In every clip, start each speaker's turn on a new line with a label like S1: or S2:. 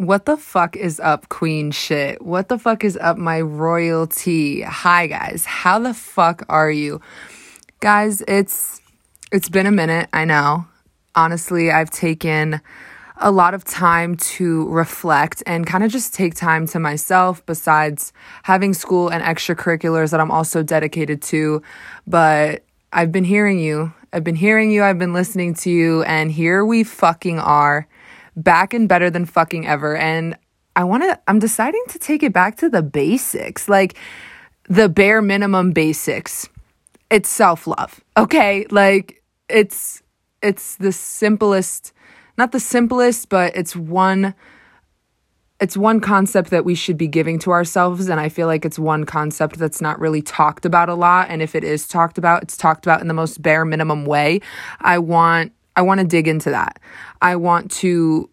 S1: What the fuck is up, queen shit? What the fuck is up, my royalty? Hi guys, how the fuck are you? Guys, it's it's been a minute, I know. Honestly, I've taken a lot of time to reflect and kind of just take time to myself besides having school and extracurriculars that I'm also dedicated to. But I've been hearing you. I've been hearing you. I've been listening to you. And here we fucking are back and better than fucking ever. And I want to, I'm deciding to take it back to the basics, like the bare minimum basics. It's self love. Okay. Like it's, it's the simplest, not the simplest, but it's one, it's one concept that we should be giving to ourselves. And I feel like it's one concept that's not really talked about a lot. And if it is talked about, it's talked about in the most bare minimum way. I want I want to dig into that. I want to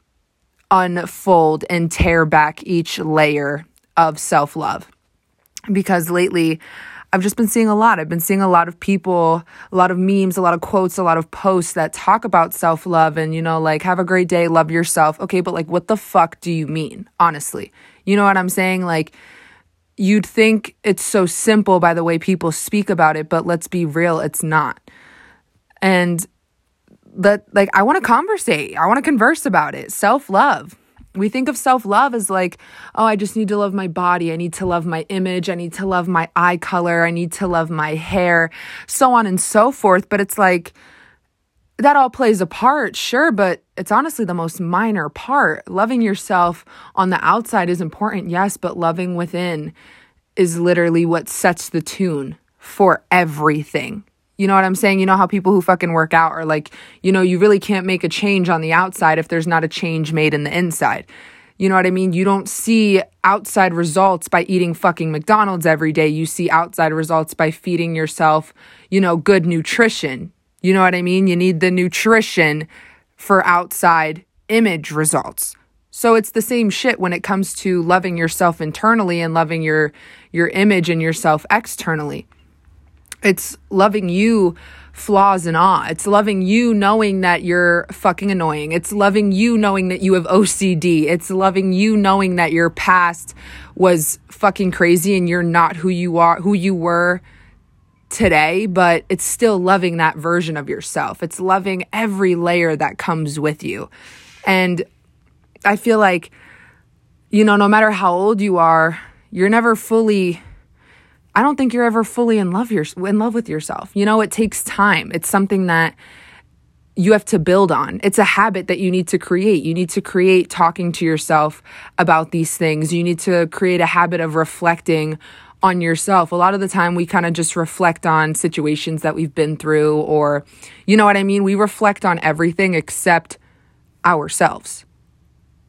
S1: unfold and tear back each layer of self love because lately I've just been seeing a lot. I've been seeing a lot of people, a lot of memes, a lot of quotes, a lot of posts that talk about self love and, you know, like, have a great day, love yourself. Okay, but like, what the fuck do you mean, honestly? You know what I'm saying? Like, you'd think it's so simple by the way people speak about it, but let's be real, it's not. And that like I want to conversate. I want to converse about it. Self-love. We think of self-love as like, oh, I just need to love my body. I need to love my image. I need to love my eye color. I need to love my hair, so on and so forth, but it's like that all plays a part, sure, but it's honestly the most minor part. Loving yourself on the outside is important, yes, but loving within is literally what sets the tune for everything. You know what I'm saying? You know how people who fucking work out are like, you know, you really can't make a change on the outside if there's not a change made in the inside. You know what I mean? You don't see outside results by eating fucking McDonald's every day. You see outside results by feeding yourself, you know, good nutrition. You know what I mean? You need the nutrition for outside image results. So it's the same shit when it comes to loving yourself internally and loving your your image and yourself externally. It's loving you flaws and all. It's loving you knowing that you're fucking annoying. It's loving you knowing that you have OCD. It's loving you knowing that your past was fucking crazy and you're not who you are, who you were today, but it's still loving that version of yourself. It's loving every layer that comes with you. And I feel like, you know, no matter how old you are, you're never fully I don't think you're ever fully in love your, in love with yourself. You know, it takes time. It's something that you have to build on. It's a habit that you need to create. You need to create talking to yourself about these things. You need to create a habit of reflecting on yourself. A lot of the time, we kind of just reflect on situations that we've been through, or you know what I mean? We reflect on everything except ourselves.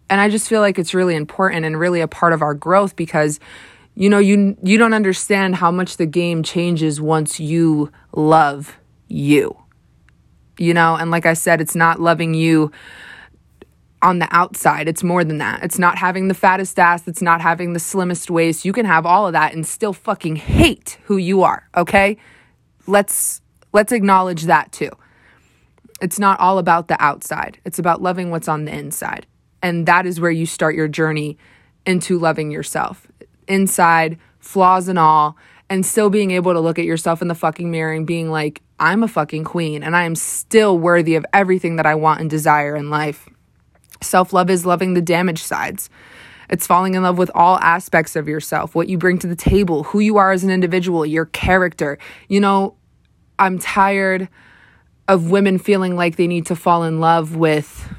S1: And I just feel like it's really important and really a part of our growth because you know you you don't understand how much the game changes once you love you. You know and like i said it's not loving you on the outside. It's more than that. It's not having the fattest ass. It's not having the slimmest waist. You can have all of that and still fucking hate who you are okay? Let's let's acknowledge that too. It's not all about the outside. It's about loving what's on the inside. And that is where you start your journey into loving yourself inside, flaws and all, and still being able to look at yourself in the fucking mirror and being like, I'm a fucking queen and I am still worthy of everything that I want and desire in life. Self love is loving the damaged sides. It's falling in love with all aspects of yourself, what you bring to the table, who you are as an individual, your character. You know, I'm tired of women feeling like they need to fall in love with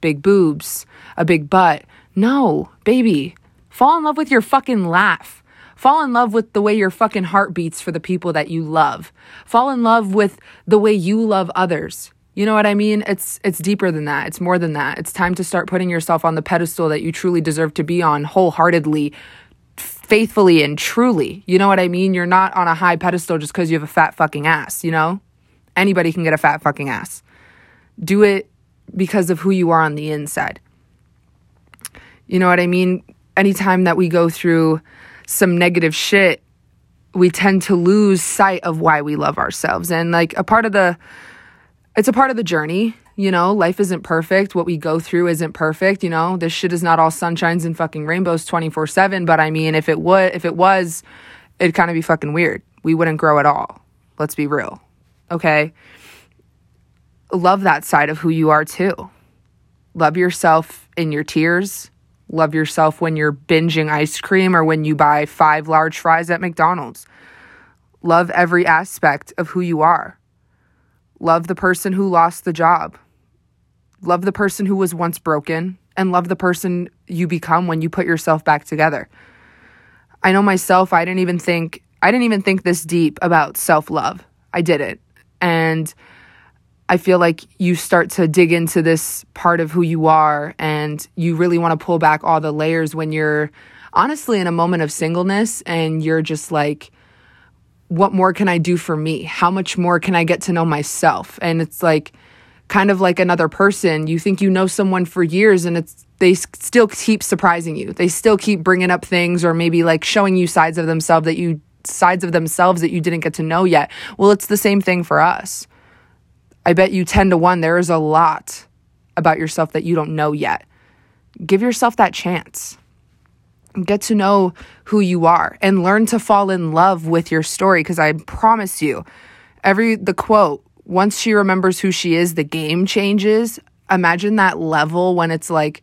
S1: big boobs, a big butt. No, baby, Fall in love with your fucking laugh. Fall in love with the way your fucking heart beats for the people that you love. Fall in love with the way you love others. You know what I mean? It's it's deeper than that. It's more than that. It's time to start putting yourself on the pedestal that you truly deserve to be on wholeheartedly, faithfully and truly. You know what I mean? You're not on a high pedestal just cuz you have a fat fucking ass, you know? Anybody can get a fat fucking ass. Do it because of who you are on the inside. You know what I mean? Anytime that we go through some negative shit, we tend to lose sight of why we love ourselves. And like a part of the it's a part of the journey. You know, life isn't perfect. What we go through isn't perfect. You know, this shit is not all sunshines and fucking rainbows 24 7. But I mean, if it would, if it was, it'd kind of be fucking weird. We wouldn't grow at all. Let's be real. Okay. Love that side of who you are too. Love yourself in your tears. Love yourself when you're binging ice cream or when you buy five large fries at McDonald's. Love every aspect of who you are. Love the person who lost the job. Love the person who was once broken and love the person you become when you put yourself back together. I know myself, I didn't even think I didn't even think this deep about self-love. I didn't. And I feel like you start to dig into this part of who you are and you really want to pull back all the layers when you're honestly in a moment of singleness and you're just like what more can I do for me? How much more can I get to know myself? And it's like kind of like another person. You think you know someone for years and it's they still keep surprising you. They still keep bringing up things or maybe like showing you sides of themselves that you sides of themselves that you didn't get to know yet. Well, it's the same thing for us. I bet you 10 to 1 there is a lot about yourself that you don't know yet. Give yourself that chance. Get to know who you are and learn to fall in love with your story because I promise you, every the quote, once she remembers who she is, the game changes. Imagine that level when it's like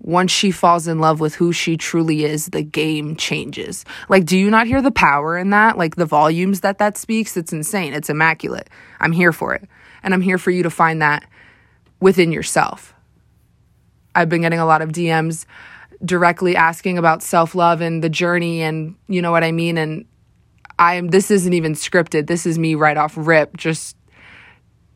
S1: once she falls in love with who she truly is, the game changes. Like, do you not hear the power in that? Like, the volumes that that speaks? It's insane. It's immaculate. I'm here for it. And I'm here for you to find that within yourself. I've been getting a lot of DMs directly asking about self love and the journey, and you know what I mean? And I'm, this isn't even scripted. This is me right off rip, just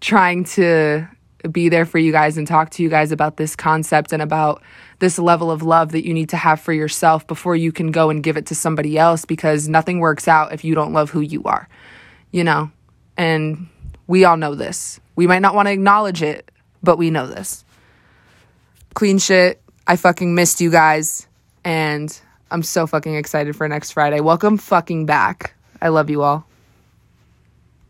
S1: trying to be there for you guys and talk to you guys about this concept and about this level of love that you need to have for yourself before you can go and give it to somebody else because nothing works out if you don't love who you are, you know? And we all know this. We might not want to acknowledge it, but we know this. Clean shit. I fucking missed you guys. And I'm so fucking excited for next Friday. Welcome fucking back. I love you all.